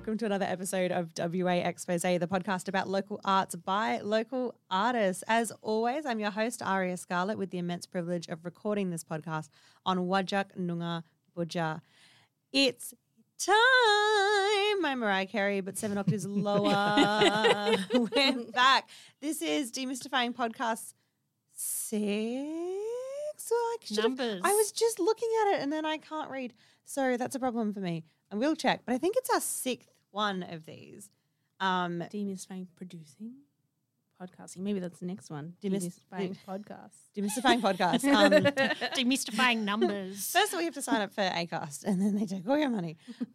Welcome to another episode of WA Expose, the podcast about local arts by local artists. As always, I'm your host, Aria Scarlett, with the immense privilege of recording this podcast on Wajak Noongar Budja. It's time. I'm Mariah Carey, but seven octaves lower. We're back. This is Demystifying Podcast six. So I should've- Numbers. I was just looking at it and then I can't read. So that's a problem for me. I will check, but I think it's our sixth one of these. Um, demystifying producing, podcasting. Maybe that's the next one. Demystifying podcast. demystifying podcast. Um, demystifying numbers. First, we have to sign up for Acast, and then they take all your money.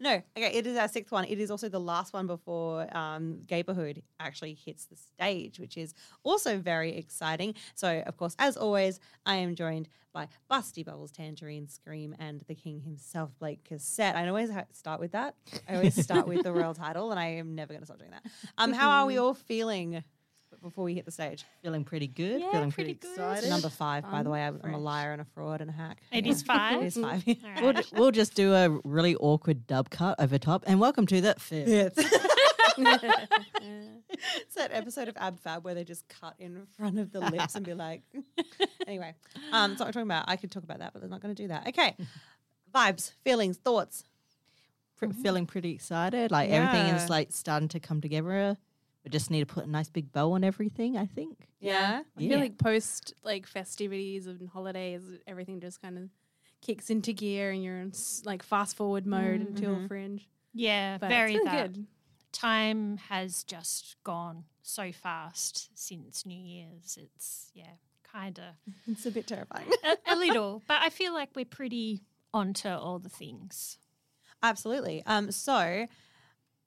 no, okay, it is our sixth one. It is also the last one before um, Gaybourhood actually hits the stage, which is also very exciting. So, of course, as always, I am joined by Busty Bubbles, Tangerine Scream, and the King himself, Blake Cassette. I always ha- start with that. I always start with the royal title, and I am never going to stop doing that. Um, how are we all feeling before we hit the stage? Feeling pretty good. Yeah, feeling pretty pretty, good. excited. Number five, by the way. I'm, I'm a liar and a fraud and a hack. It Yeah. is five. It is five. All We'll, we'll just do a really awkward dub cut over top. And welcome to that fifth. it's that episode of Ab Fab where they just cut in front of the lips and be like, anyway, um, that's what I'm talking about. I could talk about that, but they're not going to do that. Okay, vibes, feelings, thoughts. Pr- Feeling pretty excited. Like everything Yeah. is like starting to come together. We just need to put a nice big bow on everything, I think. Yeah, I feel like post like festivities and holidays, everything just kind of kicks into gear, and you're in like fast forward mode until Mhm. Fringe. Yeah, But very it's been that. good. Time has just gone so fast since New Year's. It's yeah, kind of it's a bit terrifying. a, a little, but I feel like we're pretty onto all the things. Absolutely. Um, so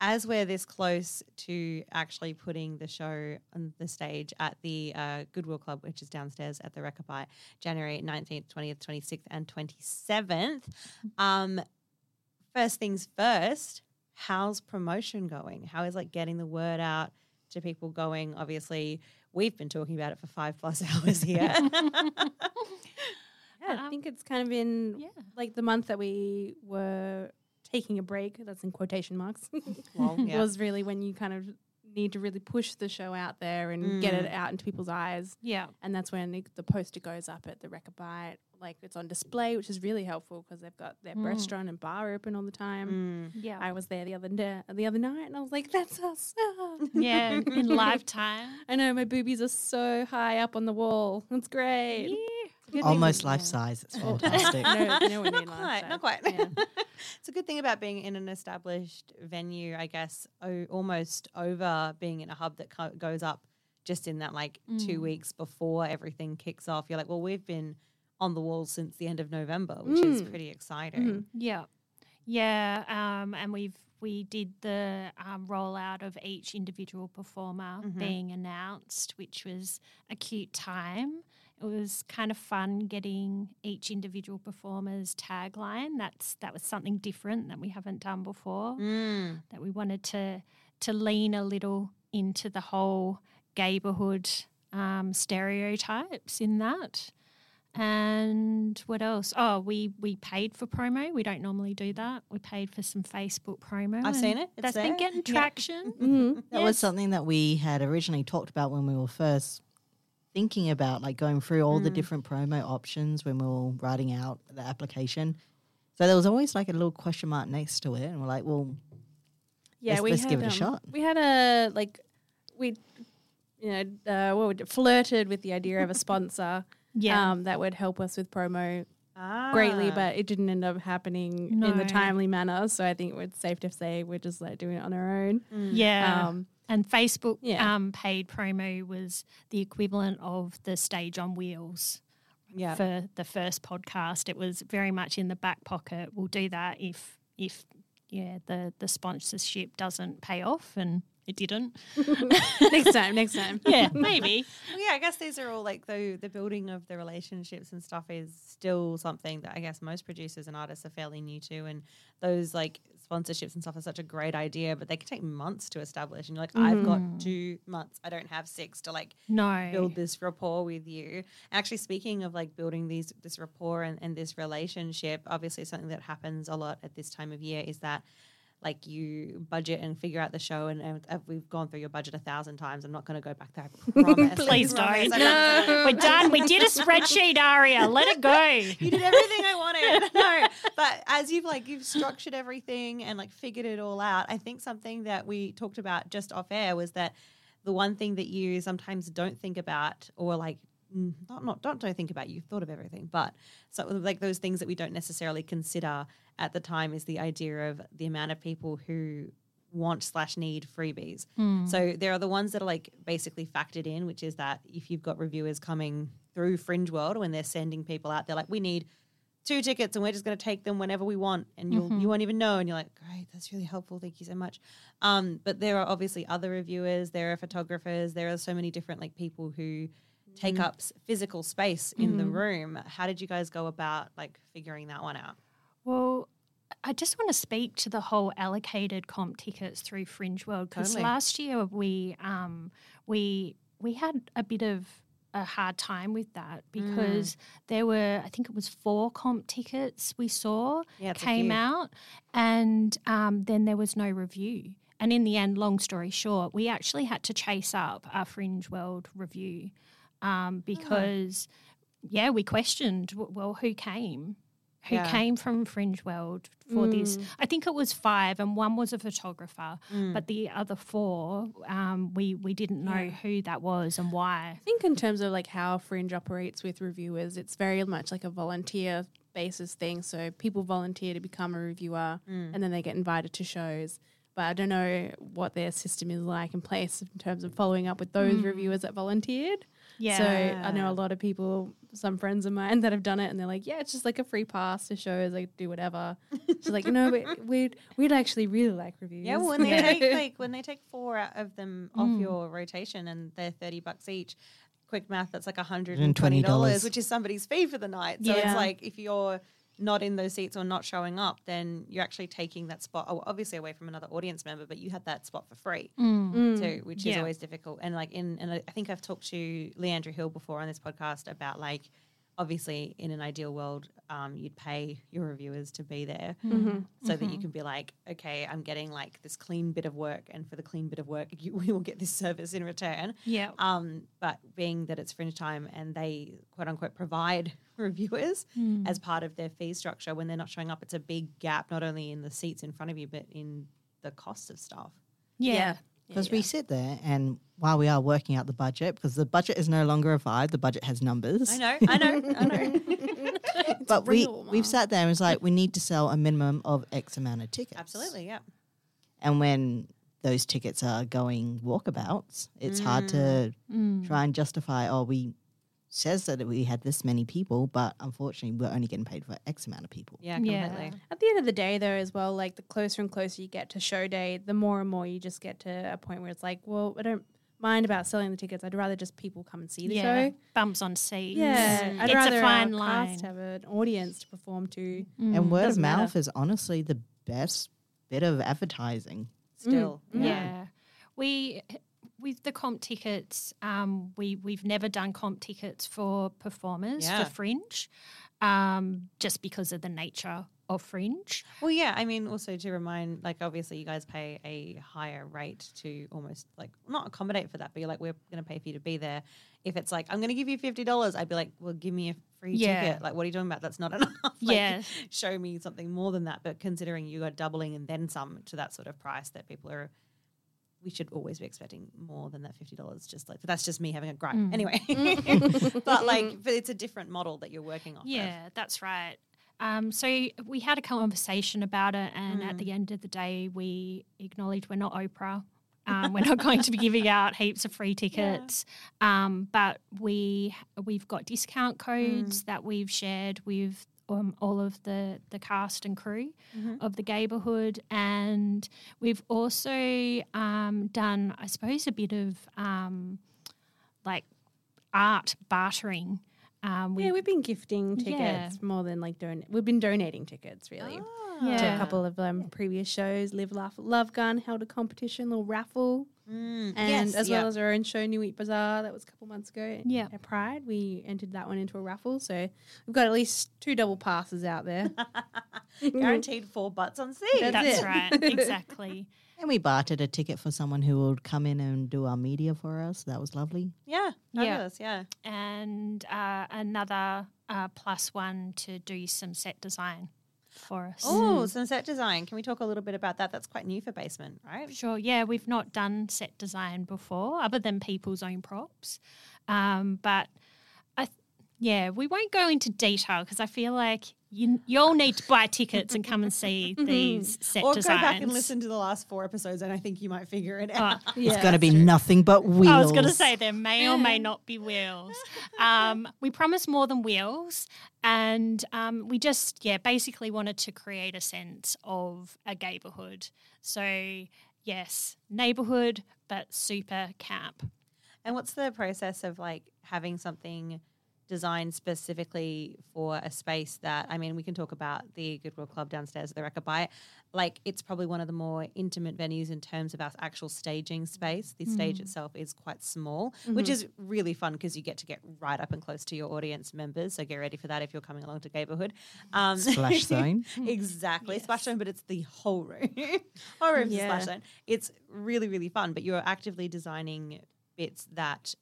as we're this close to actually putting the show on the stage at the uh, Goodwill Club, which is downstairs at the Rechabite, January 19th, 20th, 26th, and 27th. Um, first things first, how's promotion going? How is like getting the word out to people going? Obviously, we've been talking about it for five plus hours here. Yeah, I think it's kind of been Yeah. like the month that we were taking a break. That's in quotation marks. Lol, yeah. Was really when you kind of need to really push the show out there and get Mm. it out into people's eyes. Yeah, And that's when the, the poster goes up at the Rechabite. Like it's on display, which is really helpful because they've got their Mm. restaurant and bar open all the time. Mm. yeah, I was there the other day, the other night, and I was like, "That's us!" Ah. yeah. In lifetime. I know my boobies are so high up on the wall. That's great. Good Almost life yeah. size. It's fantastic. no, nowhere near not quite, not quite. Yeah. it's a good thing about being in an established venue, I guess, o- almost over being in a hub that co- goes up just in that like two Mm. weeks before everything kicks off. You're like, well, we've been on the wall since the end of November, which is Mm. pretty exciting. Mhm. Yeah, yeah, um, and we've we did the um, rollout of each individual performer Mhm. being announced, which was a cute time. It was kind of fun getting each individual performer's tagline. That's that was something different that we haven't done before. Mm. That we wanted to to lean a little into the whole neighborhood um, stereotypes in that. And what else? Oh, we we paid for promo. We don't normally do that. We paid for some Facebook promo. I've seen it. It's That's there. been getting Yeah. traction. Mhm. That was something that we had originally talked about when we were first thinking about like going through all the Mm. different promo options when we were writing out the application. So there was always like a little question mark next to it, and we're like, well, Yeah, Let's- we let's had, give it a um, shot. We had a like we you know uh, what would flirted with the idea of a sponsor Yeah. um, that would help us with promo greatly, Ah. but it didn't end up happening in the timely manner. So I think it's safe to say we're just like doing it on our own. Yeah. Um, and Facebook Yeah. um, paid promo was the equivalent of the stage on wheels yeah. for the first podcast. It was very much in the back pocket. We'll do that if if yeah the the sponsorship doesn't pay off, and it didn't. next time, next time. Yeah, maybe. Well, yeah, I guess these are all like the the building of the relationships and stuff is still something that I guess most producers and artists are fairly new to, and those like sponsorships and stuff are such a great idea, but they can take months to establish. And you're like, I've got mm. two months, I don't have six to like No. build this rapport with you. Actually, speaking of like building these this rapport and, and this relationship, obviously something that happens a lot at this time of year is that like you budget and figure out the show and, and we've gone through your budget a thousand times. I'm not going to go back there. I promise. Please I promise. don't. I'm We're done. We did a spreadsheet, Aria. Let it go. you did everything I wanted. No, but as you've like you've structured everything and like figured it all out, I think something that we talked about just off air was that the one thing that you sometimes don't think about or like not not don't don't think about you've thought of everything, but so like those things that we don't necessarily consider at the time is the idea of the amount of people who want slash need freebies. Hmm. So there are the ones that are like basically factored in, which is that if you've got reviewers coming through Fringe World when they're sending people out, they're like, we need two tickets and we're just going to take them whenever we want and you'll you mm-hmm. won't even know and you're like great that's really helpful thank you so much. Um but there are obviously other reviewers there are photographers there are so many different like people who take mm-hmm. up physical space in the mm-hmm. room. How did you guys go about like figuring that one out Well, I just want to speak to the whole allocated comp tickets through Fringe World because Totally. last year we um, we we had a bit of a hard time with that Mm. because there were I think it was four comp tickets we saw Yeah, came out and um, then there was no review. And in the end, long story short, we actually had to chase up our Fringe World review um, because, yeah, we questioned, well, who came? Who Yeah. came from Fringe World for this? Mm. I think it was five, and one was a photographer, mm. but the other four, um, we we didn't know who that was and why. I think in terms of like how Fringe operates with reviewers, it's very much like a volunteer basis thing. So people volunteer to become a reviewer mm. and then they get invited to shows. But I don't know what their system is like in place in terms of following up with those reviewers that volunteered. Yeah. So I know a lot of people, some friends of mine that have done it, and they're like, "Yeah, it's just like a free pass to shows, like do whatever." She's like, "You know, we, we'd we'd actually really like reviews." Yeah, well, when they take like when they take four out of them off mm. your rotation and they're thirty bucks each, quick math that's like hundred and twenty dollars, $120. which is somebody's fee for the night. So Yeah. it's like if you're not in those seats or not showing up, then you're actually taking that spot, oh, obviously away from another audience member, but you had that spot for free mm. Mm. too, which is always difficult. And like in, and I I think I've talked to Leandra Hill before on this podcast about like, obviously in an ideal world, um, you'd pay your reviewers to be there so that you can be like, okay, I'm getting like this clean bit of work, and for the clean bit of work, you, we will get this service in return. Yeah. Um, but being that it's fringe time and they quote unquote provide reviewers as part of their fee structure, when they're not showing up, it's a big gap not only in the seats in front of you, but in the cost of stuff. yeah. Because we sit there and while we are working out the budget, because the budget is no longer a vibe, the budget has numbers. I know, I know, I know. but we, we've sat there and it's like, we need to sell a minimum of X amount of tickets. Absolutely, yeah. And when those tickets are going walkabouts, it's hard to Mm. try and justify, oh, we says that we had this many people, but unfortunately we're only getting paid for X amount of people. Yeah, Yeah. completely. At the end of the day, though, as well, like the closer and closer you get to show day, the more and more you just get to a point where it's like, well, I don't mind about selling the tickets. I'd rather just people come and see the yeah. show. Bumps on seats. Yeah, I'd it's rather a fine our line. cast have an audience to perform to. Mm. And word of doesn't matter. mouth is honestly the best bit of advertising. Mm. Still, mm. Yeah. We with the comp tickets, um, we we've never done comp tickets for performers Yeah. for Fringe, um, just because of the nature of Fringe. Well, yeah. I mean, also to remind, like, obviously, you guys pay a higher rate to almost like not accommodate for that, but you're like, we're going to pay for you to be there. If it's like, I'm going to give you fifty dollars, I'd be like, well, give me a free Yeah. ticket. Like, what are you talking about? That's not enough. like, Yeah. show me something more than that. But considering you are doubling and then some to that sort of price that people are we should always be expecting more than that fifty dollars. Just like that's just me having a gripe. Mm. Anyway, but like, but it's a different model that you're working off. of. Yeah, that's right. Um, so we had a conversation about it, and at the end of the day, we acknowledged we're not Oprah. Um, we're not going to be giving out heaps of free tickets, um, but we we've got discount codes that we've shared with um, all of the the cast and crew of the neighbourhood, and we've also um, done, I suppose, a bit of um, like art bartering. Um, Yeah, we've been gifting tickets Yeah. more than like don. We've been donating tickets really to a couple of um, previous shows. Live, laugh, love gun held a competition, little raffle, Mm, and yes, as yeah. well as our own show, New Eat Bazaar, that was a couple months ago. Yeah. at Pride, we entered that one into a raffle. So we've got at least two double passes out there. guaranteed four butts on seat. That's That's right, exactly. And we bartered a ticket for someone who would come in and do our media for us. That was lovely. Yeah, Yeah. fabulous, yeah. and uh, another uh, plus one to do some set design for us. Oh, some set design. Can we talk a little bit about that? That's quite new for basement, right? Sure, yeah, we've not done set design before, other than people's own props. Um, but I, th- yeah, we won't go into detail because I feel like you you all need to buy tickets and come and see these set Or designs. go back and listen to the last four episodes, and I think you might figure it out. Oh, it's going to be nothing but wheels. I was going to say there may or may not be wheels. Um, we promise more than wheels, and um, we just yeah basically wanted to create a sense of a neighbourhood. So yes, neighbourhood, but super camp. And what's the process of like having something designed specifically for a space that I mean, we can talk about the Goodwill Club downstairs at the Rechabite. Like it's probably one of the more intimate venues in terms of our actual staging space. The stage itself is quite small, which is really fun because you get to get right up and close to your audience members. So get ready for that if you're coming along to Neighborhood. Um, Splash zone. exactly. Splash zone, but it's the whole room. whole room's a Yeah. splash zone. It's really, really fun, but you're actively designing bits that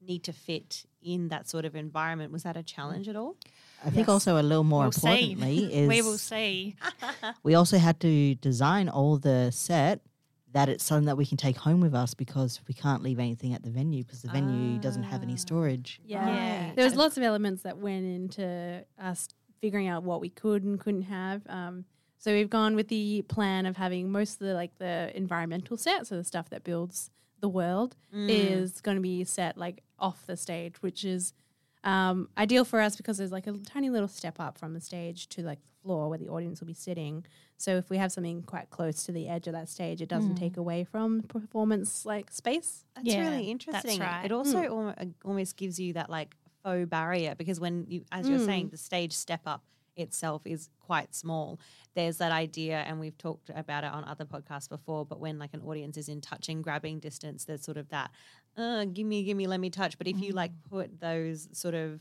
need to fit in that sort of environment. Was that a challenge at all? I think also a little more We'll see. importantly is we will see. we also had to design all the set that it's something that we can take home with us because we can't leave anything at the venue because the venue doesn't have any storage. Yeah. Yeah. There was lots of elements that went into us figuring out what we could and couldn't have. Um, so we've gone with the plan of having most of the like the environmental set, so the stuff that builds the world, is going to be set like off the stage, which is um, ideal for us because there's like a tiny little step up from the stage to like the floor where the audience will be sitting. So if we have something quite close to the edge of that stage, it doesn't take away from performance like space. That's Yeah, really that's interesting. right. It also al- uh, almost gives you that like faux barrier because when you, as you're saying, the stage step up itself is quite small. There's that idea, and we've talked about it on other podcasts before. But when like an audience is in touching, grabbing distance, there's sort of that, uh, give me, give me, let me touch. But if you like put those sort of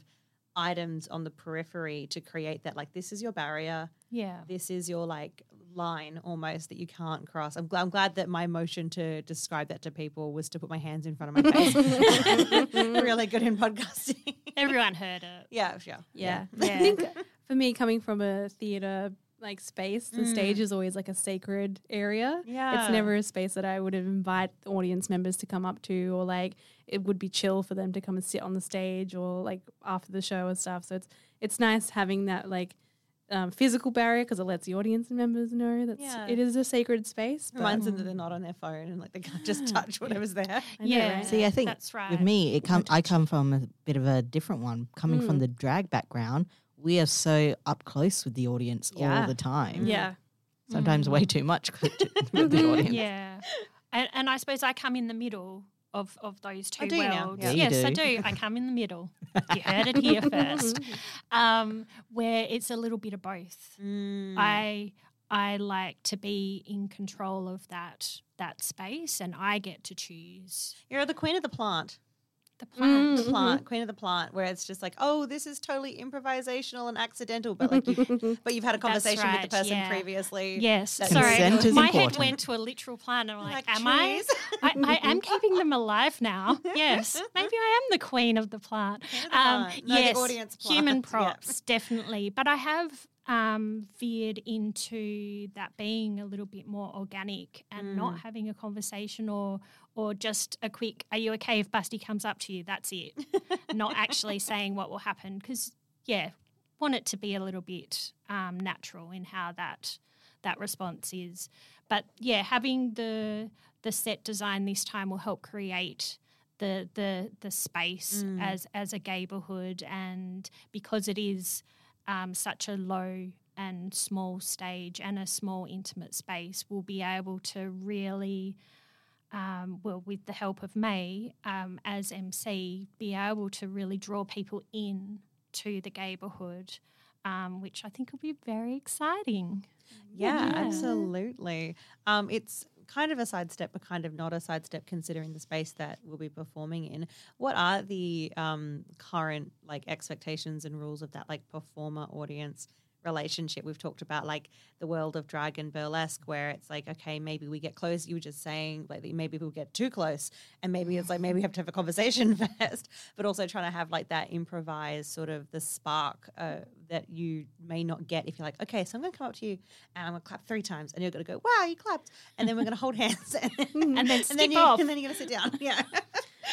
items on the periphery to create that, like this is your barrier, Yeah. this is your like line almost that you can't cross. I'm, gl- I'm glad that my motion to describe that to people was to put my hands in front of my face. really good in podcasting. Everyone heard it. yeah, sure. Yeah. Yeah. I think for me, coming from a theater like space, the Mm. stage is always like a sacred area. Yeah. It's never a space that I would invite audience members to come up to or like it would be chill for them to come and sit on the stage or like after the show and stuff. So it's it's nice having that like um, physical barrier because it lets the audience members know that Yeah. it is a sacred space. but- Reminds them that they're not on their phone and like they can't just touch whatever's there. I know, Yeah. right? See, I think That's right. with me, it come I come from a bit of a different one. Coming from the drag background, we are so up close with the audience Yeah. all the time. yeah. Sometimes way too much with the audience. Yeah. And, and I suppose I come in the middle of, of those two do you now? worlds. Yeah, you yes, I do. do. I come in the middle. You heard it here first. Um, where it's a little bit of both. Mm. I I like to be in control of that that space and I get to choose You're the queen of the plant. The mm-hmm, plant. The mm-hmm. plant, queen of the plant, where it's just like, oh, this is totally improvisational and accidental, but like, you, but you've had a conversation with the person yeah. previously. Yes, that- sorry. Consent is My important. head went to a literal plant, and I'm like, Like "Am I? I? I am keeping them alive now. Yes, maybe I am the queen of the plant. of the um, plant. No, the yes, audience human plant, yeah. props, definitely. But I have um, veered into that being a little bit more organic and not having a conversation or or just a quick "Are you okay?" if Busty comes up to you. That's it. not actually saying what will happen because yeah, want it to be a little bit um, natural in how that that response is. But yeah, having the the set design this time will help create the the the space as as a neighborhood and because it is um, such a low and small stage and a small intimate space we'll be able to really um, well with the help of me um, as MC be able to really draw people in to the neighborhood um, which I think will be very exciting Yeah, Yeah. absolutely. Um, it's kind of a sidestep, but kind of not a sidestep considering the space that we'll be performing in. What are the um, current like expectations and rules of that like performer audience relationship? We've talked about like the world of drag and burlesque, where it's like, okay, maybe we get close. You were just saying like maybe we'll get too close, and maybe it's like maybe we have to have a conversation first, but also trying to have like that improvised sort of the spark uh, that you may not get if you're like, okay, so I'm going to come up to you and I'm going to clap three times, and you're going to go, wow, you clapped, and then we're going to hold hands, and then, And then and then, you, off. and then you're going to sit down. Yeah,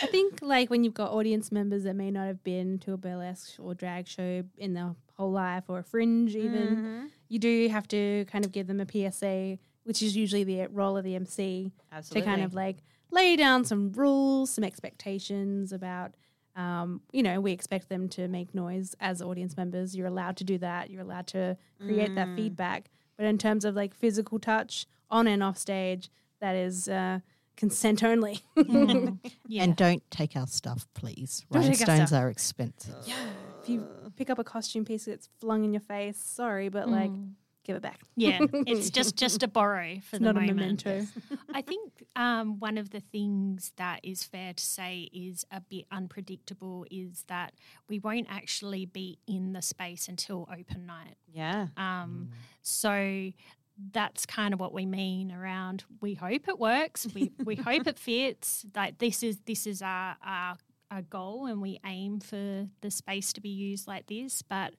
I think like when you've got audience members that may not have been to a burlesque or drag show in their whole life or a fringe even, you do have to kind of give them a PSA, which is usually the role of the MC absolutely. to kind of like lay down some rules, some expectations about. Um, you know, we expect them to make noise as audience members. You're allowed to do that. You're allowed to create that feedback. But in terms of like physical touch on and off stage, that is uh, consent only. yeah And don't take our stuff, please. Don't Rhinestones stuff. are expensive. Yeah. if you pick up a costume piece that's flung in your face, sorry, but like give it back. Yeah, it's just just a borrow for It's the not moment. memento. I think um, one of the things that is fair to say is a bit unpredictable is that we won't actually be in the space until open night. yeah, Um, So that's kind of what we mean around. We hope it works. We we hope it fits. Like this is this is our our, our goal, and we aim for the space to be used like this. But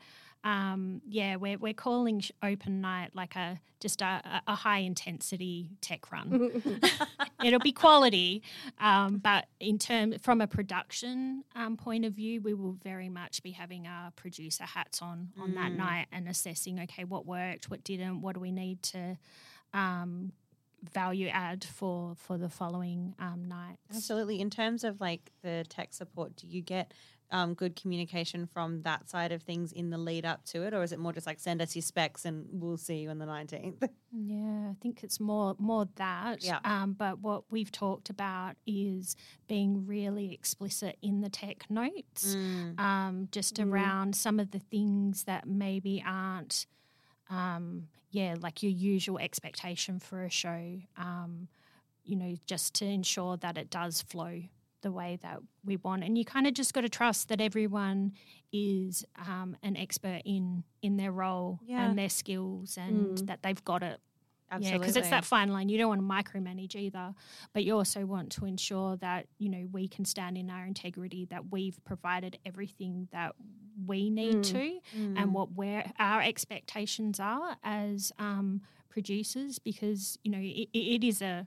um, yeah, we're we're calling open night like a just a, a- high intensity tech run. It'll be quality, um, but in term from a production um, point of view, we will very much be having our producer hats on on that night and assessing okay what worked, what didn't, what do we need to um, value add for for the following um, nights. absolutely. In terms of like the tech support, do you get um, good communication from that side of things in the lead up to it, or is it more just like send us your specs and we'll see you on the nineteenth? Yeah, I think it's more more that. Yeah. Um, but what we've talked about is being really explicit in the tech notes, Mm. um, just around some of the things that maybe aren't, um, yeah, like your usual expectation for a show. Um, you know, just to ensure that it does flow the way that we want, and you kind of just got to trust that everyone is um, an expert in in their role Yeah. and their skills, and that they've got it. Absolutely, yeah, because it's that fine line. You don't want to micromanage either, but you also want to ensure that you know we can stand in our integrity, that we've provided everything that we need to, and what where our expectations are as um, producers, because you know it, it is a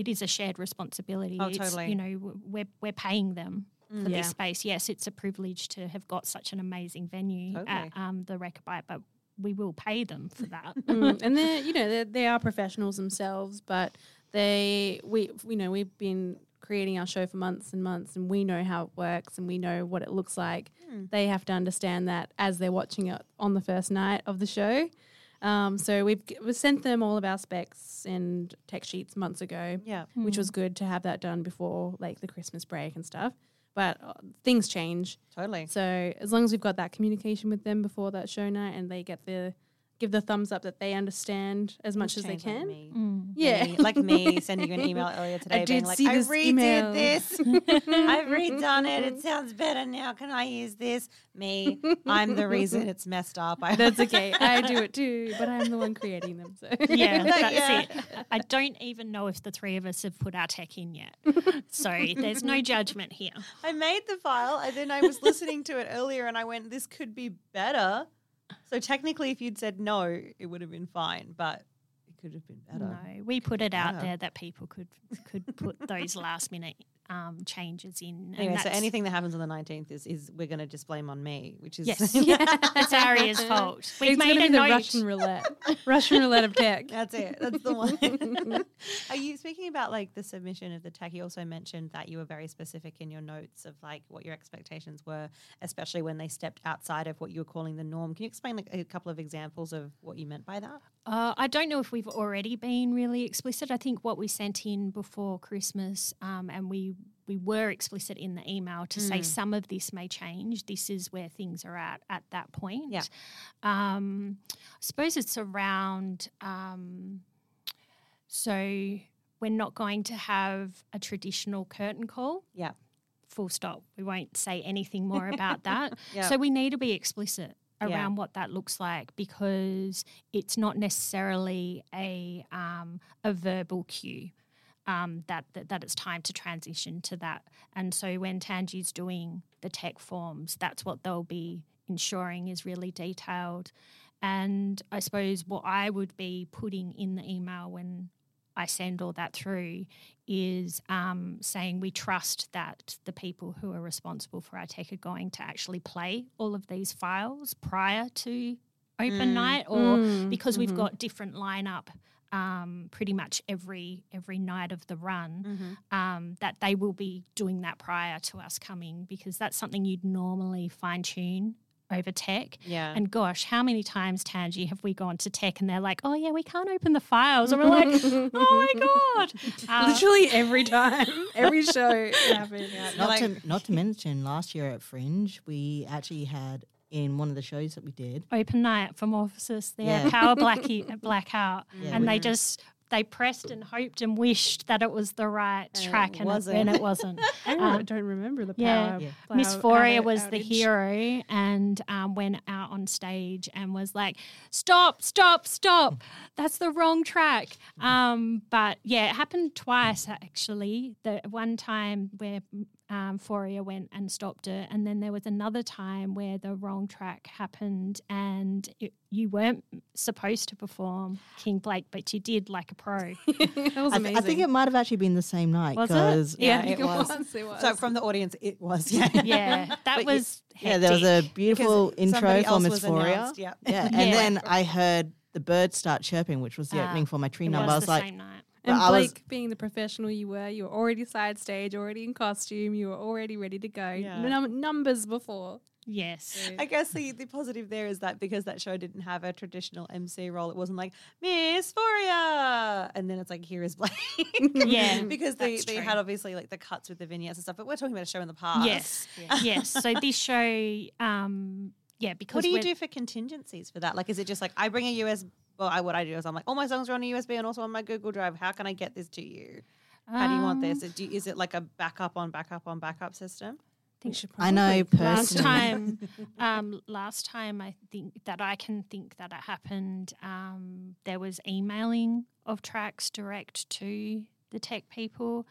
it is a shared responsibility. Oh, It's, totally. You know, we're we're paying them. For Yeah. this space, yes, it's a privilege to have got such an amazing venue Totally. at um, the Rechabite, but we will pay them for that. Mm, and they're you know they're, they are professionals themselves, but they we you know we've been creating our show for months and months, and we know how it works and we know what it looks like. They have to understand that as they're watching it on the first night of the show. Um, so we've g- we sent them all of our specs and tech sheets months ago, Yeah. which was good to have that done before like the Christmas break and stuff. But uh, things change, Totally. so as long as we've got that communication with them before that show night, and they get the give the thumbs up that they understand as much as they Change like can. me. Mm. Yeah. Me- like me sending you an email earlier today, I being did like, see "I this redid email." this. I've redone it. It sounds better now. Can I use this?" Me, I'm the reason it's messed up. I That's okay. I do it too, but I'm the one creating them. So Yeah, that's Yeah. it. I don't even know if the three of us have put our tech in yet. So there's no judgment here. I made the file and then I was listening to it earlier and I went, "This could be better." So technically, if you'd said no, it would have been fine, but it could have been better. No, we put it out better. there that people could could put those last minute um, changes in. and Anyway, so anything that happens on the 19th is, is we're going to just blame on me, which is Yes, it's Aria's fault. We've it's made gonna a be the note. Russian roulette. Russian roulette of tech. That's it. That's the one. Are you speaking about like the submission of the tech? You also mentioned that you were very specific in your notes of like what your expectations were, especially when they stepped outside of what you were calling the norm. Can you explain like, a couple of examples of what you meant by that? Uh, I don't know if we've already been really explicit. I think what we sent in before Christmas, um, and we we were explicit in the email to say some of this may change. This is where things are at at that point. Yeah. Um, I suppose it's around. Um, so we're not going to have a traditional curtain call. Yeah. Full stop. We won't say anything more about that. Yeah. So we need to be explicit Yeah. around what that looks like because it's not necessarily a um, a verbal cue um, that, that that it's time to transition to that. And so when Tangi's doing the tech forms, that's what they'll be ensuring is really detailed. And I suppose what I would be putting in the email when I send all that through is um, saying we trust that the people who are responsible for our tech are going to actually play all of these files prior to open night, or because we've got different lineup um, pretty much every every night of the run, um, that they will be doing that prior to us coming because that's something you'd normally fine tune over tech. Yeah. And gosh, how many times, Tangi, have we gone to tech and they're like, oh, yeah, we can't open the files. And we're like, oh my God. Uh, Literally every time, every show it happened. Not like- to not to mention, last year at Fringe, we actually had in one of the shows that we did. open night for Morphosis, their Yeah. power blackie, blackout. Yeah, and we- they just, they pressed and hoped and wished that it was the right And it track and it, wasn't. and it wasn't. I Um, don't remember the power. yeah. Yeah. Miss flower Foria outage- was the hero and um, went out on stage and was like, "Stop! Stop! Stop! That's the wrong track." Um, but yeah, it happened twice actually. The one time where um, Foria went and stopped it, and then there was another time where the wrong track happened and it, you weren't supposed to perform King Blake, but you did like a pro. that was I, amazing. I think it might have actually been the same night Was it? because Yeah, I think it was. It was. So from the audience, it was. Yeah. yeah, that But you- was yeah, there was a beautiful intro somebody for Miss Foria. announced, Yeah. Yeah, and Yeah. then I heard the birds start chirping, which was the Ah, opening for my tree It number. I was was the like, same night. And I was- Blake, being the professional you were, you were already side stage, already in costume, you were already ready to go. Yeah. Num- numbers before. Yes. I guess the, the positive there is that because that show didn't have a traditional MC role, it wasn't like Miss Foria, and then it's like here is Blake. Yeah, because they, they true. had obviously like the cuts with the vignettes and stuff. But we're talking about a show in the past. Yes, yes. So this show, um, yeah, because What do you do for contingencies for that? Like, is it just like I bring a US? Well, I, what I do is I'm like, all my songs are on a USB and also on my Google Drive. How can I get this to you? How do you want this? Um, Do you- is it like a backup on backup on backup system? We should I know probably- Last time, um, last time I think that I can think that it happened. Um, there was emailing of tracks direct to the tech people.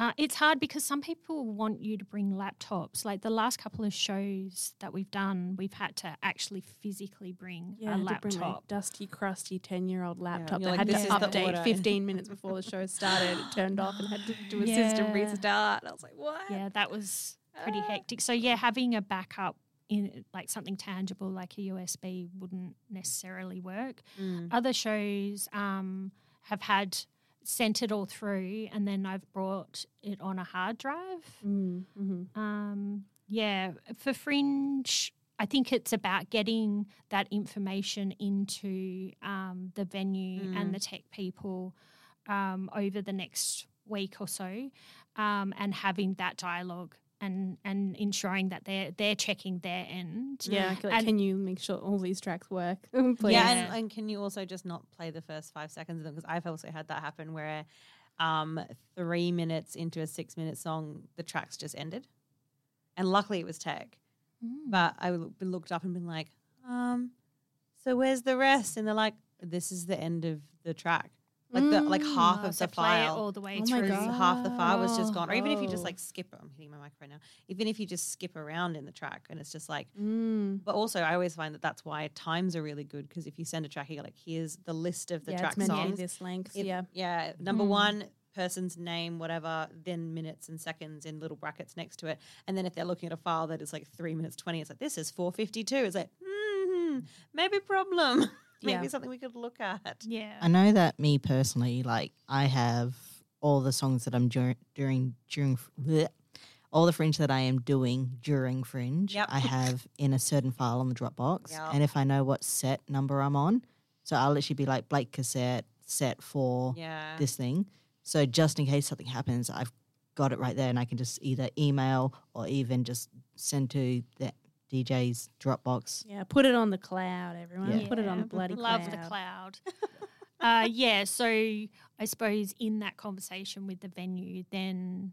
Uh, it's hard because some people want you to bring laptops. Like the last couple of shows that we've done, we've had to actually physically bring Yeah, a to bring my laptop. dusty, crusty ten-year-old laptop you're that like, had to update 15 minutes before the show started. It turned off and had to do a system restart. I was like, what? Yeah, that was pretty Ah. hectic. So yeah, having a backup in like something tangible like a USB wouldn't necessarily work. Mm. Other shows um, have had sent it all through, and then I've brought it on a hard drive. Mm, mhm. Um, yeah, for Fringe. I think it's about getting that information into um, the venue Mm. and the tech people um, over the next week or so, um, and having that dialogue and and ensuring that they're they're checking their end. Yeah, like, And- can you make sure all these tracks work? Please. Yeah, Yeah. and, and can you also just not play the first five seconds of them? Because I've also had that happen where um, three minutes into a six minute song, the tracks just ended. And luckily it was tech. Mm. But I looked up and been like, um, so where's the rest? And they're like, this is the end of the track. Like the like half Oh, of so the file. all the way Oh my through. God. half the file was just gone. Or even if you just Oh. like skip I'm hitting my mic right now. Even if you just skip around in the track and it's just like Mm. but also I always find that that's why times are really good because if you send a track, you're like, here's the list of the yeah, track it's meant to songs. this length. If- yeah. Yeah. Number Mm. one, person's name, whatever, then minutes and seconds in little brackets next to it. And then if they're looking at a file that is like three minutes 20, it's like, this is 452. It's like, hmm, maybe problem. maybe Yeah. something we could look at. Yeah. I know that me personally, like I have all the songs that I'm dur- during during bleh, all the fringe that I am doing during fringe. Yep. I have in a certain file on the Dropbox, Yep. and if I know what set number I'm on, so I'll literally be like Blake cassette set for Yeah. this thing. So just in case something happens, I've got it right there, and I can just either email or even just send to the DJ's Dropbox. Yeah, put it on the cloud, everyone. Yeah. Put it on the Yeah, bloody Love cloud. the cloud. uh, yeah, so I suppose in that conversation with the venue, then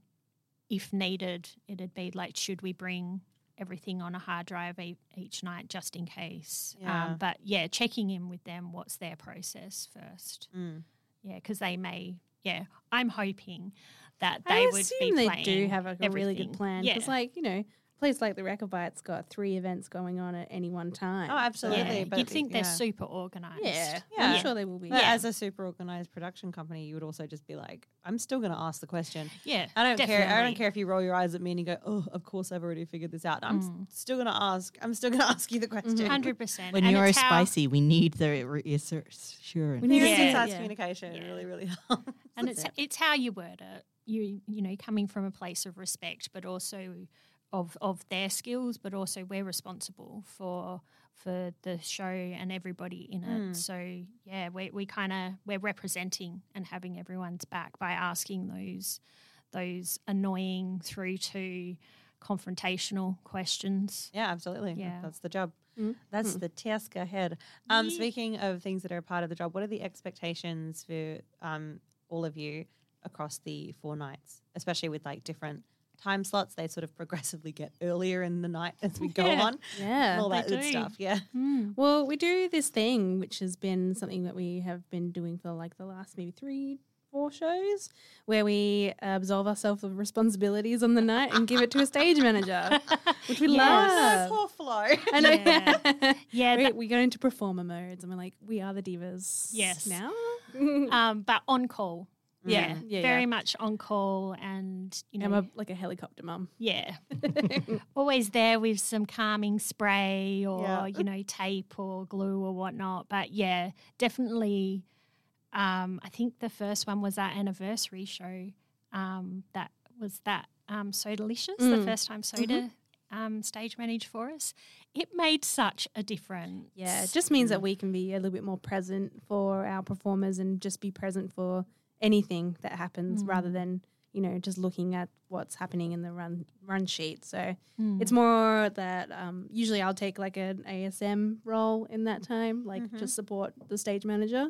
if needed, it'd be like, should we bring everything on a hard drive e- each night just in case? Yeah. Um, but yeah, checking in with them, what's their process first? Mm. Yeah, because they may, yeah, I'm hoping that I they would be assume they do have like a really good plan Yeah. because, like you know, a place like the Rechabite's got three events going on at any one time. Oh, absolutely. yeah, but you'd think they're super organized. Yeah, Yeah. I'm sure they will be. But Yeah. as a super organized production company, you would also just be like, I'm still going to ask the question. Yeah, I don't care. I don't care if you roll your eyes at me and you go, "Oh, of course I've already figured this out." I'm Mm. still going to ask. I'm still going to ask you the question. Hundred percent. When you're spicy, we need the reassurance. We need Need to Yeah, see yeah, yeah. communication Yeah. really, really helps. and it's it's how you word it. You you know coming from a place of respect, but also of of their skills, but also we're responsible for for the show and everybody in it. Mm. So yeah, we we kind of we're representing and having everyone's back by asking those those annoying through to confrontational questions. Yeah, absolutely. Yeah. That's the job. Mm. That's the task ahead. Um, Yeah. Speaking of things that are a part of the job, what are the expectations for um, all of you across the four nights, especially with like different time slots? They sort of progressively get earlier in the night as we go Yeah. on. Yeah, all that good do. stuff. Yeah. Well, we do this thing, which has been something that we have been doing for like the last maybe three, four shows, where we absolve ourselves of responsibilities on the night and give it to a stage manager, which we Yes. love. Poor Flo. I know. Yeah. Yeah, we, that- we go into performer modes and we're like, we are the divas. Yes. Now. um, but on call. Yeah, Yeah, yeah, very yeah. much on call, and you know, I'm a, like a helicopter mum. Yeah. Always there with some calming spray or, Yeah. you know, tape or glue or whatnot. But yeah, definitely. Um, I think the first one was our anniversary show. Um, that was that um, So Delicious, the Mm. first time Soda um, stage managed for us. It made such a difference. Yeah, it just means that we can be a little bit more present for our performers and just be present for anything that happens rather than, you know, just looking at what's happening in the run run sheet. So Mm. it's more that um, usually I'll take like an ASM role in that time, like just support the stage manager.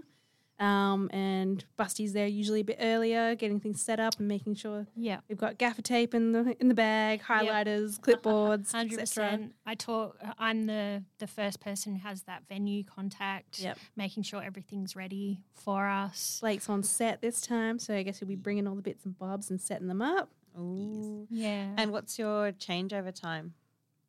Um, and Busty's there usually a bit earlier, getting things set up and making sure yeah. we've got gaffer tape in the in the bag, highlighters, clipboards, Hundred percent. I talk. I'm the the first person who has that venue contact. Yep. Making sure everything's ready for us. Blake's on set this time, so I guess he'll be bringing all the bits and bobs and setting them up. Ooh. Yeah. And what's your changeover time?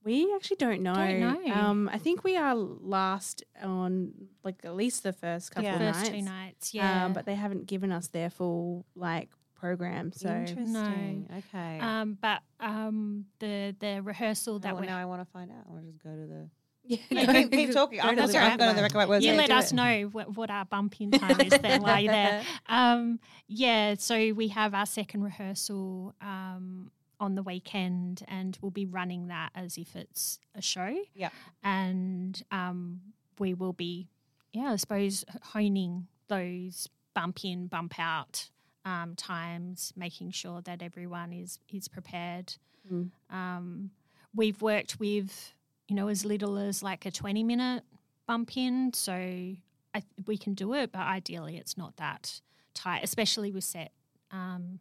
We actually don't know. Don't know. Um, I think we are last on like at least the first couple Yeah. of first nights. two nights. Yeah. Um, but they haven't given us their full like program. So Interesting. Okay. Um, but um, the the rehearsal that oh, we now I want to find out. I want to just go to the. yeah, Yeah, keep, keep talking. I'm Go going to to the the, I'm going to the record record you let us it. know what, what our bump in time is then while you're there. Um, yeah, so we have our second rehearsal um, on the weekend, and we'll be running that as if it's a show. Yeah. and um, we will be, yeah, I suppose honing those bump in, bump out um, times, making sure that everyone is is prepared. Mm. Um, we've worked with, you know, as little as like a twenty minute bump in, so I, we can do it, but ideally it's not that tight, especially with set um,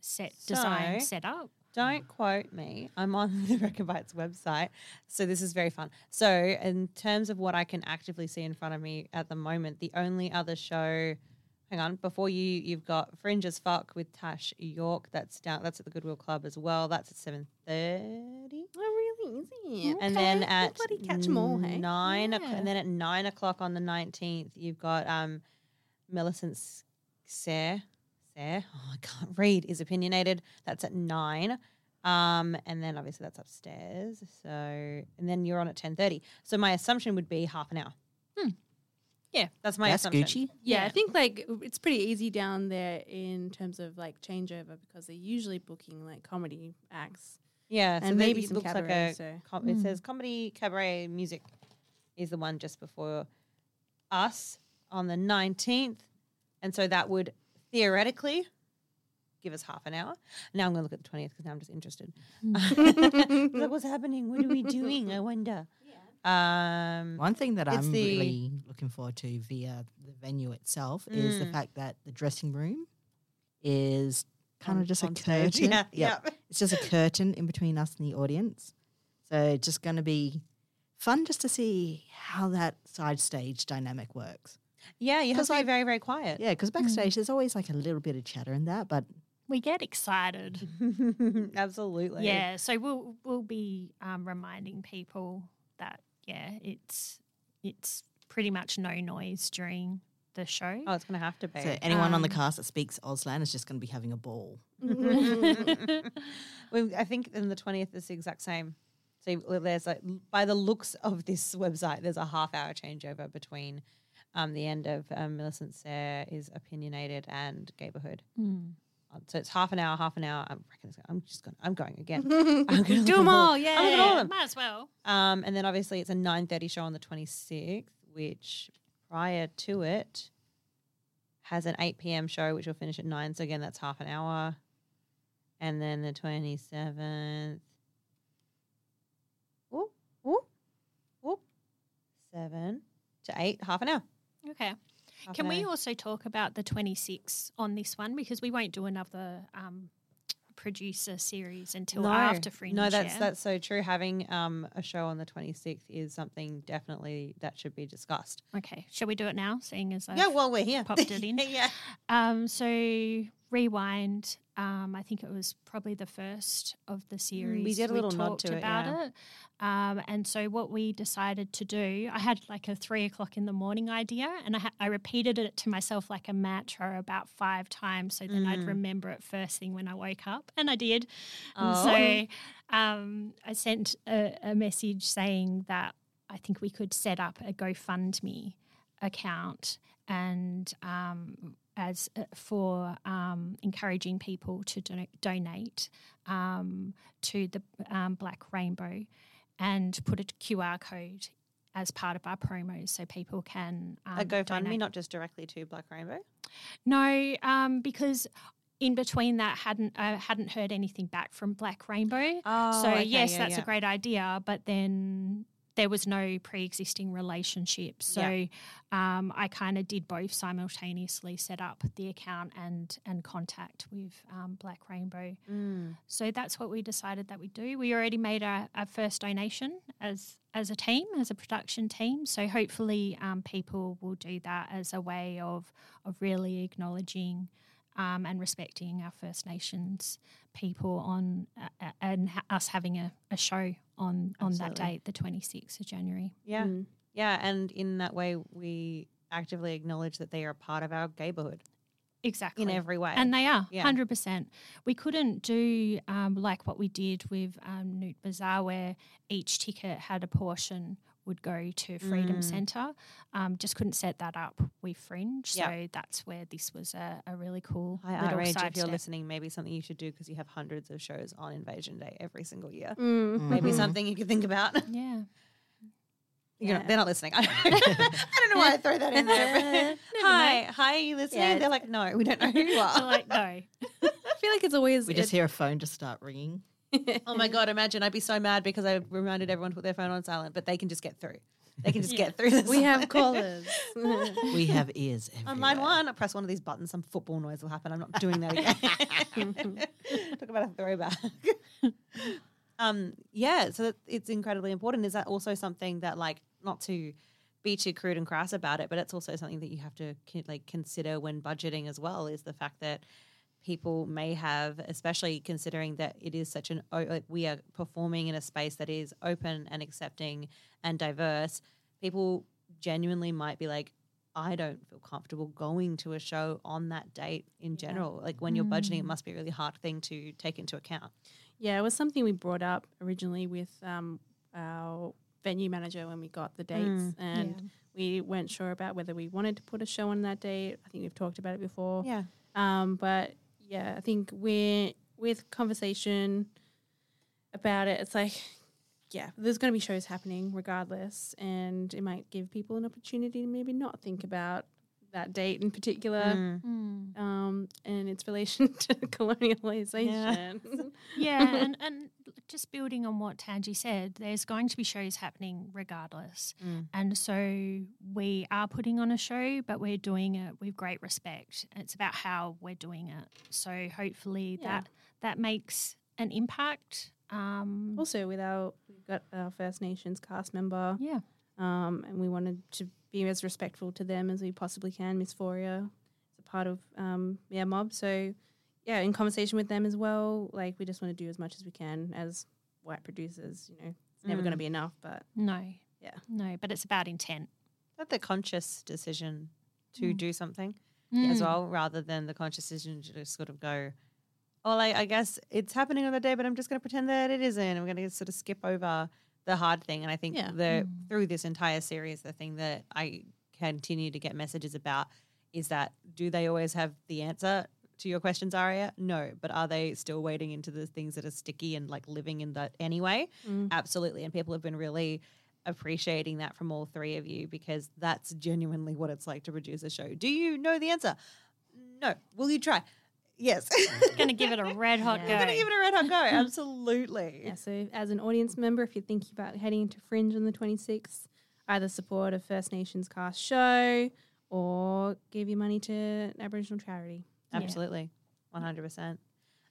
set design So- set up. Don't quote me. I'm on the Rechabite website. So this is very fun. So in terms of what I can actively see in front of me at the moment, the only other show hang on. Before you, you've got Fringe as Fuck with Tash York. That's down. That's at the Goodwill Club as well. That's at seven thirty. Oh, really? Is it? And then at bloody catch 'em all, hey? nine, o'clock, Yeah. and then at nine o'clock on the nineteenth, you've got um, Millicent Sayre. Sayre. Oh, I can't read. Is opinionated. That's at nine. Um, and then obviously that's upstairs. So, and then you're on at ten thirty. So my assumption would be half an hour. Hmm. Yeah. that's my That's assumption. Gucci. Yeah, Yeah. I think like it's pretty easy down there in terms of like changeover because they're usually booking like comedy acts. Yeah, And they- maybe it some looks like cabaret, a. so- com- It says comedy cabaret music is the one just before us on the nineteenth, and so that would theoretically give us half an hour. Now I'm going to look at the twentieth because now I'm just interested. like, what's happening? What are we doing? I wonder. Um, One thing that I'm the- really looking forward to via the venue itself is the Mm. fact that the dressing room is kind of just a on stage. curtain. Yeah, Yep. yeah. It's just a curtain in between us and the audience. So it's just going to be fun just to see how that side stage dynamic works. Yeah, you have 'Cause to be I- very, very quiet. Yeah, because backstage there's always like a little bit of chatter in that, but We get excited. Absolutely. Yeah, so we'll we'll be um, reminding people that yeah, it's it's pretty much no noise during the show. Oh, it's going to have to be. so anyone on the Um, cast that speaks Auslan is just going to be having a ball. well, I think in the twentieth is the exact same. So there's like by the looks of this website, there's a half hour changeover between um, the end of um, Millicent Sayre is opinionated and Gaybourhood. Mm. Uh, So it's half an hour, half an hour. I'm, reckon it's- I'm just going. I'm going again. I'm gonna Do them all- all, yeah. I'm at all them. Might as well. Um, and then obviously it's a nine thirty show on the twenty sixth, which prior to it has an eight PM show which will finish at nine. So again, that's half an hour. And then the twenty seventh. Whoop, whoop, whoop. Seven to eight, half an hour. Okay. Half Can we also talk about the 26 on this one because we won't do another um, producer series until after Fringe. No, that's yeah? that's so true. Having um a show on the twenty sixth is something definitely that should be discussed. okay. Shall we do it now? Seeing as I've yeah, well we're here. popped it in. yeah. Um, so rewind. Um, I think it was probably the first of the series. did a little nod talked to it, about yeah. it. Um, and so what we decided to do, I had like a three o'clock in the morning idea, and I, ha- I repeated it to myself like a mantra about five times, so then I'd Mm. remember it first thing when I woke up, and I did. Oh. And so um, I sent a, a message saying that I think we could set up a GoFundMe account and um, as uh, for um, encouraging people to do- donate um, to the um, Black Rainbow and put a QR code as part of our promos so people can um, a GoFundMe, not just directly to Black Rainbow. No, um, because in between that hadn't I hadn't heard anything back from Black Rainbow. Oh, so okay, yes, yeah, that's yeah. a great idea, but then there was no pre-existing relationship. So um, I kind of did both simultaneously, set up the account and and contact with um, Black Rainbow. Mm. So that's what we decided that we do. We already made our, our first donation as as a team, as a production team. So hopefully, um, people will do that as a way of of really acknowledging um, and respecting our First Nations people on uh, uh, and ha- us having a, a show on on that Absolutely. date, the twenty sixth of January. Yeah, Mm. yeah, and in that way, we actively acknowledge that they are part of our neighborhood Exactly. in every way. And they are, Yeah. hundred percent. We couldn't do um, like what we did with um, Newt Bazaar, where each ticket had a portion would go to Freedom Mm. Centre. Um, just couldn't set that up with Fringe, so Yeah. that's where this was a, a really cool Hi, little outrage! side If you're step. listening, maybe something you should do because you have hundreds of shows on Invasion Day every single year. Mm. Maybe Mhm. something you could think about. Yeah, You're not- Yeah. they're not listening. I don't, know why I throw that in there. hi, hi, are you listening? Yeah. They're like, no, we don't know who you So are. like no, I feel like it's always We just hear a phone just start ringing. oh my god! Imagine I'd be so mad because I reminded everyone to put their phone on silent, but they can just get through. They can just Yeah. get through this. we have callers. We have ears everywhere. On line one, I press one of these buttons, some football noise will happen. I'm not doing that again. Talk about a throwback. um, yeah, so that it's incredibly important. Is that also something that, like, not to be too crude and crass about it, but it's also something that you have to like consider when budgeting as well. Is the fact that people may have, especially considering that it is such an like we are performing in a space that is open and accepting and diverse. People genuinely might be like, I don't feel comfortable going to a show on that date in general. Like when you're budgeting, it must be a really hard thing to take into account. Yeah, it was something we brought up originally with um, our venue manager when we got the dates, Mm. and we weren't sure about whether we wanted to put a show on that date. I think we've talked about it before. Yeah. Um, but yeah, I think we're with conversation about it. It's like, yeah, there's going to be shows happening regardless, and it might give people an opportunity to maybe not think about that date in particular. Mm. Mm. Um, and its relation to colonialization. Yeah, and, and just building on what Tanji said, there's going to be shows happening regardless. Mm. And so we are putting on a show, but we're doing it with great respect. It's about how we're doing it. So hopefully Yeah. that that makes an impact. Um, also, with our we've got our First Nations cast member, yeah. um, and we wanted to be as respectful to them as we possibly can. Miss Foria is a part of um, yeah mob, so yeah, in conversation with them as well. Like we just want to do as much as we can as white producers. You know, it's never going to be enough, but No. Yeah. No, but it's about intent. That's the conscious decision to Mm. do something Mm. as well, rather than the conscious decision to just sort of go, well, I, I guess it's happening on the day, but I'm just going to pretend that it isn't. I'm going to sort of skip over the hard thing. And I think Yeah. the through this entire series, the thing that I continue to get messages about is that do they always have the answer to your questions, Aria? No, but are they still wading into the things that are sticky and like living in that anyway? Mm. Absolutely. And people have been really appreciating that from all three of you because that's genuinely what it's like to produce a show. Do you know the answer? No. Will you try? Yes. Going to give it a red hot Yeah. go. I'm going to give it a red hot go. Absolutely. Yeah, so as an audience member, if you're thinking about heading into Fringe on the 26th, either support a First Nations cast show or give your money to an Aboriginal charity. Absolutely. 100%.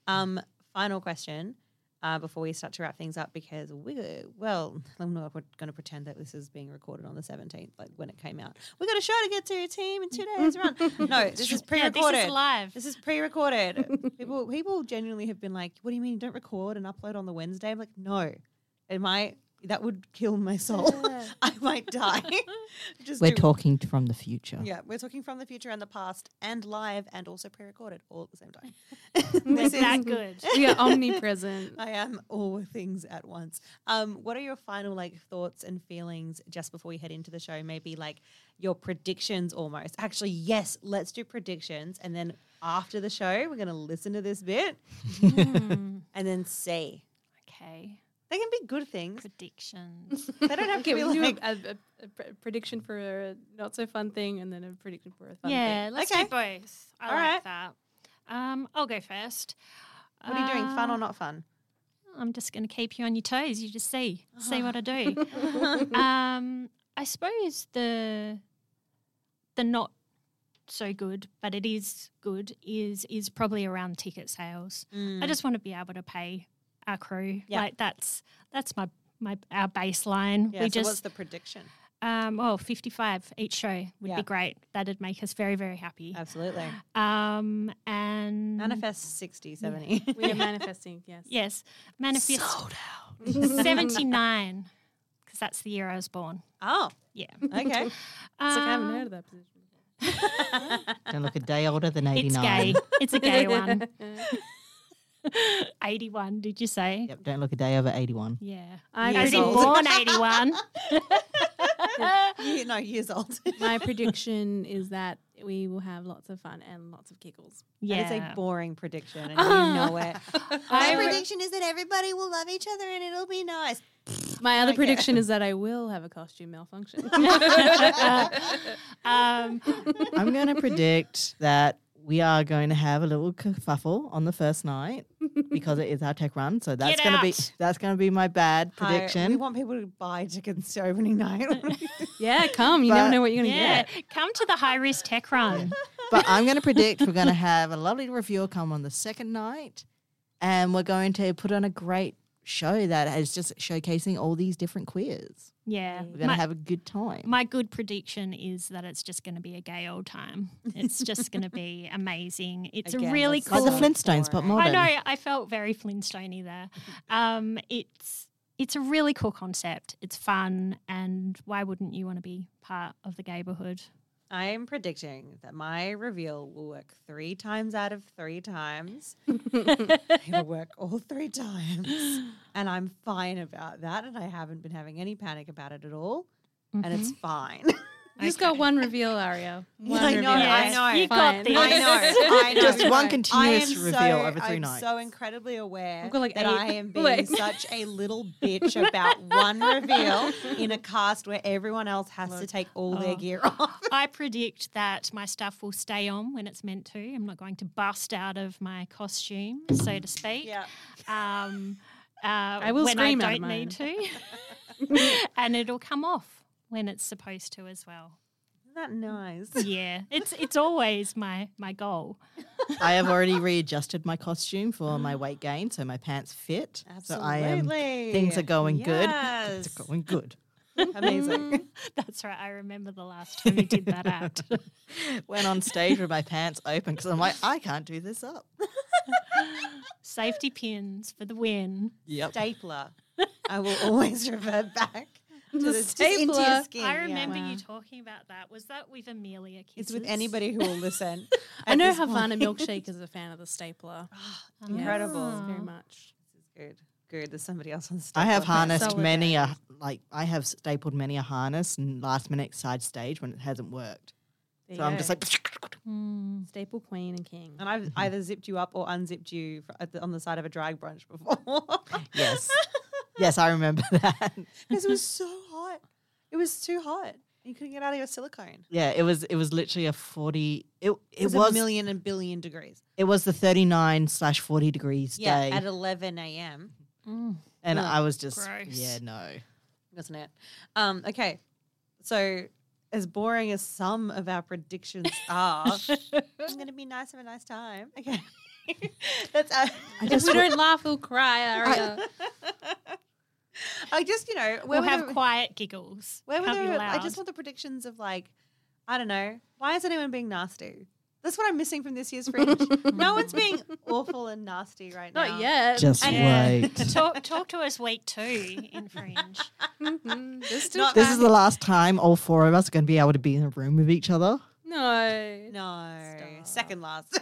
Um, final question uh, before we start to wrap things up because we, well, I'm not going to pretend that this is being recorded on the 17th, like when it came out. we got a show to get to, team, in two days. Run. No, this is pre Yeah, recorded. this is live. This is pre-recorded. people, people genuinely have been like, "What do you mean you don't record and upload on the Wednesday?" I'm like, "No, it might. That would kill my soul. I might die." Just We're do- talking from the future. Yeah, we're talking from the future and the past, and live, and also pre-recorded all at the same time. We're This is- that good. We are omnipresent. I am all things at once. Um, what are your final like thoughts and feelings just before we head into the show? Maybe like your predictions almost. Actually, yes, let's do predictions, and then after the show, we're gonna listen to this bit and then say okay. They can be good things. Predictions. They don't have Okay, to be we do like. a, a, a pre- prediction for a not so fun thing and then a prediction for a fun thing. yeah, thing. let's Okay. do both. I All like right. that. Um, I'll go first. What are you doing? Fun Uh, or not fun? I'm just going to keep you on your toes. You just see, see Uh-huh. what I do. um, I suppose the the not so good, but it is good is is probably around ticket sales. I just want to be able to pay our crew. Yeah. Like that's that's my my our baseline. Yeah. we so what's just the prediction? um oh 55 each show would Yeah. be great. That'd make us very very happy. Absolutely. Um and Manifest 60, 70. We are manifesting, yes. Yes, manifest out. 79 because that's the year I was born. Oh, Yeah. okay. It's like I haven't Um, heard of that position. Don't look a day older than It's 89. gay. It's a gay one. 81, did you say? Yep, don't look a day over 81. Yeah. I I was Years predict- old. born 81. Ye- no, years old. my prediction is that we will have lots of fun and lots of giggles. yeah. It's a boring prediction, and you know it. My re- prediction is that everybody will love each other and it'll be nice. My other Okay. prediction is that I will have a costume malfunction. um, I'm going to predict that we are going to have a little kerfuffle on the first night because it is our tech run. So that's Get going to be that's going to be my bad Hi, prediction. we want people to buy tickets to opening night. yeah, come. You never know what you're going to yeah. get. Come to the high risk tech run. but I'm going to predict we're going to have a lovely reviewer come on the second night, and we're going to put on a great show that is just showcasing all these different queers. Yeah. We're gonna have a good time. My good prediction is that it's just going to be a gay old time. It's just going to be amazing. It's Again, a really cool. like the Flintstones, but boring. modern. I know. I felt very Flintstoney there. Um, it's it's a really cool concept. It's fun, and why wouldn't you want to be part of the neighborhood? I am predicting that my reveal will work three times out of three times. It'll work all three times. And I'm fine about that. And I haven't been having any panic about it at all. And it's mm-hmm. fine. You just got one reveal, Aria. One I know, reveal. I know. you got this. I know. I know. Just one I continuous reveal so, over 3 I'm nights. so incredibly aware I've got like that eight. I am being Wait. such a little bitch about one reveal in a cast where everyone else has to take all their Oh. gear off. I predict that my stuff will stay on when it's meant to. I'm not going to bust out of my costume, so to speak. Yeah. Um, uh, I will when scream I don't of need to, and it'll come off when it's supposed to as well. Isn't that nice? Yeah, it's it's always my my goal. I have already readjusted my costume for my weight gain, so my pants fit. So I am Absolutely. things are going good. Yes. Things are going good. Amazing. That's right. I remember the last time we did that act. Went on stage with my pants open because I'm like, I can't do this up. Safety pins for the win. Yep. Stapler. I will always revert back to The the, into your stapler. skin. I yeah. remember Wow. you talking about that. Was that with Amelia Kisses? It's with anybody who will listen. I know Havana point. Milkshake is a fan of the stapler. Incredible. Yes, very much. This is good. Good. There's somebody else on the stage. I have harnessed So many a like I have stapled many a harness and last minute side stage when it hasn't worked. There So I'm just like Mm. staple queen and king. And I've either zipped you up or unzipped you fr- at the, on the side of a drag brunch before. yes. yes, I remember that. Because it was so hot. It was too hot. You couldn't get out of your silicone. Yeah, it was it was literally a forty it It it was, was, a million and billion degrees. it was the thirty nine slash forty degrees Yeah, day. at 11 a.m. and Ugh, I was just gross. yeah, no. wasn't it? Um, okay, so as boring as some of our predictions are, I'm going to be nice. Have a nice time. Okay, that's. Uh, if we don't laugh, we'll cry, Aria. I just you know where We'll have the, quiet giggles. where were Can't the, I just want the predictions of like I don't know why is anyone being nasty? That's what I'm missing from this year's fringe. no one's being awful and nasty right now. Not yet. Just Yeah. wait. talk, talk to us week two in Fringe. Mhm. There's still Not- This time. is the last time all four of us are going to be able to be in a room with each other. no. No, Stop. second last.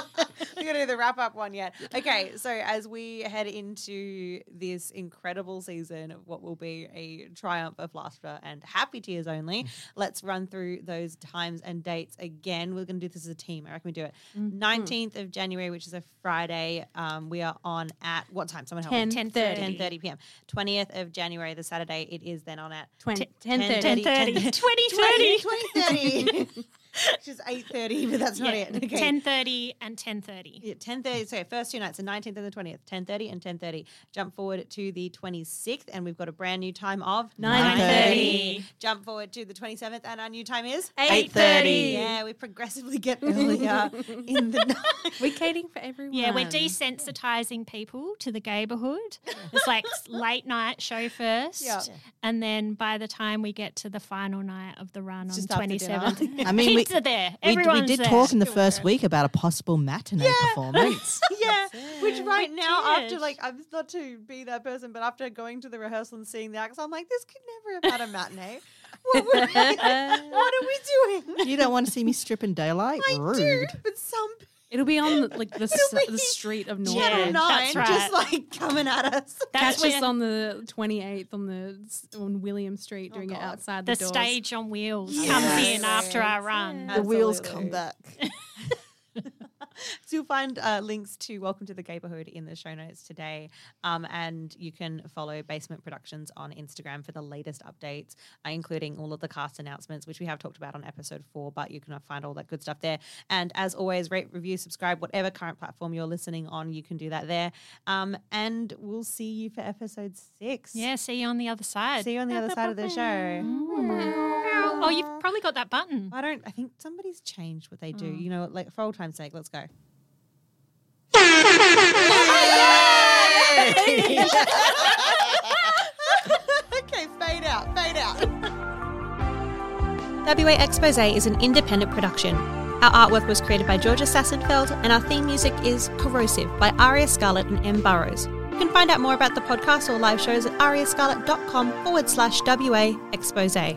We're gonna do the wrap up one yet. Okay, so as we head into this incredible season of what will be a triumph of laughter and happy tears only, let's run through those times and dates again. We're gonna do this as a team. I reckon we do it. 19th of January, which is a Friday. Um, we are on at what time? Someone help me. 10 10:30. 10:30 p.m. 20th of January, the Saturday. It is then on at 20, 10 10, 30. 10.30. 2030. 2030. Which is 8.30, but that's not Yeah, it. Okay. 10.30 and 10.30. Yeah, 10.30, so first two nights, the 19th and the 20th, 10.30 and 10.30. Jump forward to the 26th, and we've got a brand new time of 9:30. Jump forward to the 27th, and our new time is 8:30. Yeah, we progressively get earlier in the night. We're catering for everyone. Yeah, we're desensitizing people to the neighborhood. It's like late night show first, Yeah. and then by the time we get to the final night of the run It's on just after twenty dinner. seventh, I mean, we, kids are there. we, we did there. talk in the first week about a possible matinee performance. yeah, which right now, after did. like, I'm not to be that person, but after going to the rehearsal and seeing the acts, I'm like, this could never have had a matinee. What, would I- what are we doing? you don't want to see me strip in daylight? I Rude. do, but some It'll be on the, like the, s- the street of Yeah, Channel Nine that's just like coming at us. That's Catch us where on the 28th on the on William Street oh, doing it God. outside the the, doors. stage on wheels Yes. comes in after our run. The wheels Absolutely. come back. So you'll find uh, links to Welcome to the Gaybourhood in the show notes today. Um, and you can follow Basement Productions on Instagram for the latest updates, uh, including all of the cast announcements, which we have talked about on episode four, but you can find all that good stuff there. And as always, rate, review, subscribe, whatever current platform you're listening on, you can do that there. Um, and we'll see you for episode six. Yeah, see you on the other side. See you on the other side of the show. Oh, you've probably got that button. I don't. I think somebody's changed what they do. Oh. You know, like for old time's sake, let's go. Okay, fade out, fade out. WA Expose is an independent production. Our artwork was created by Georgia Sassenfeld, and our theme music is Corrosive by Aria Scarlett and M. Burrows. You can find out more about the podcast or live shows at ariascarlett.com forward slash WA Expose.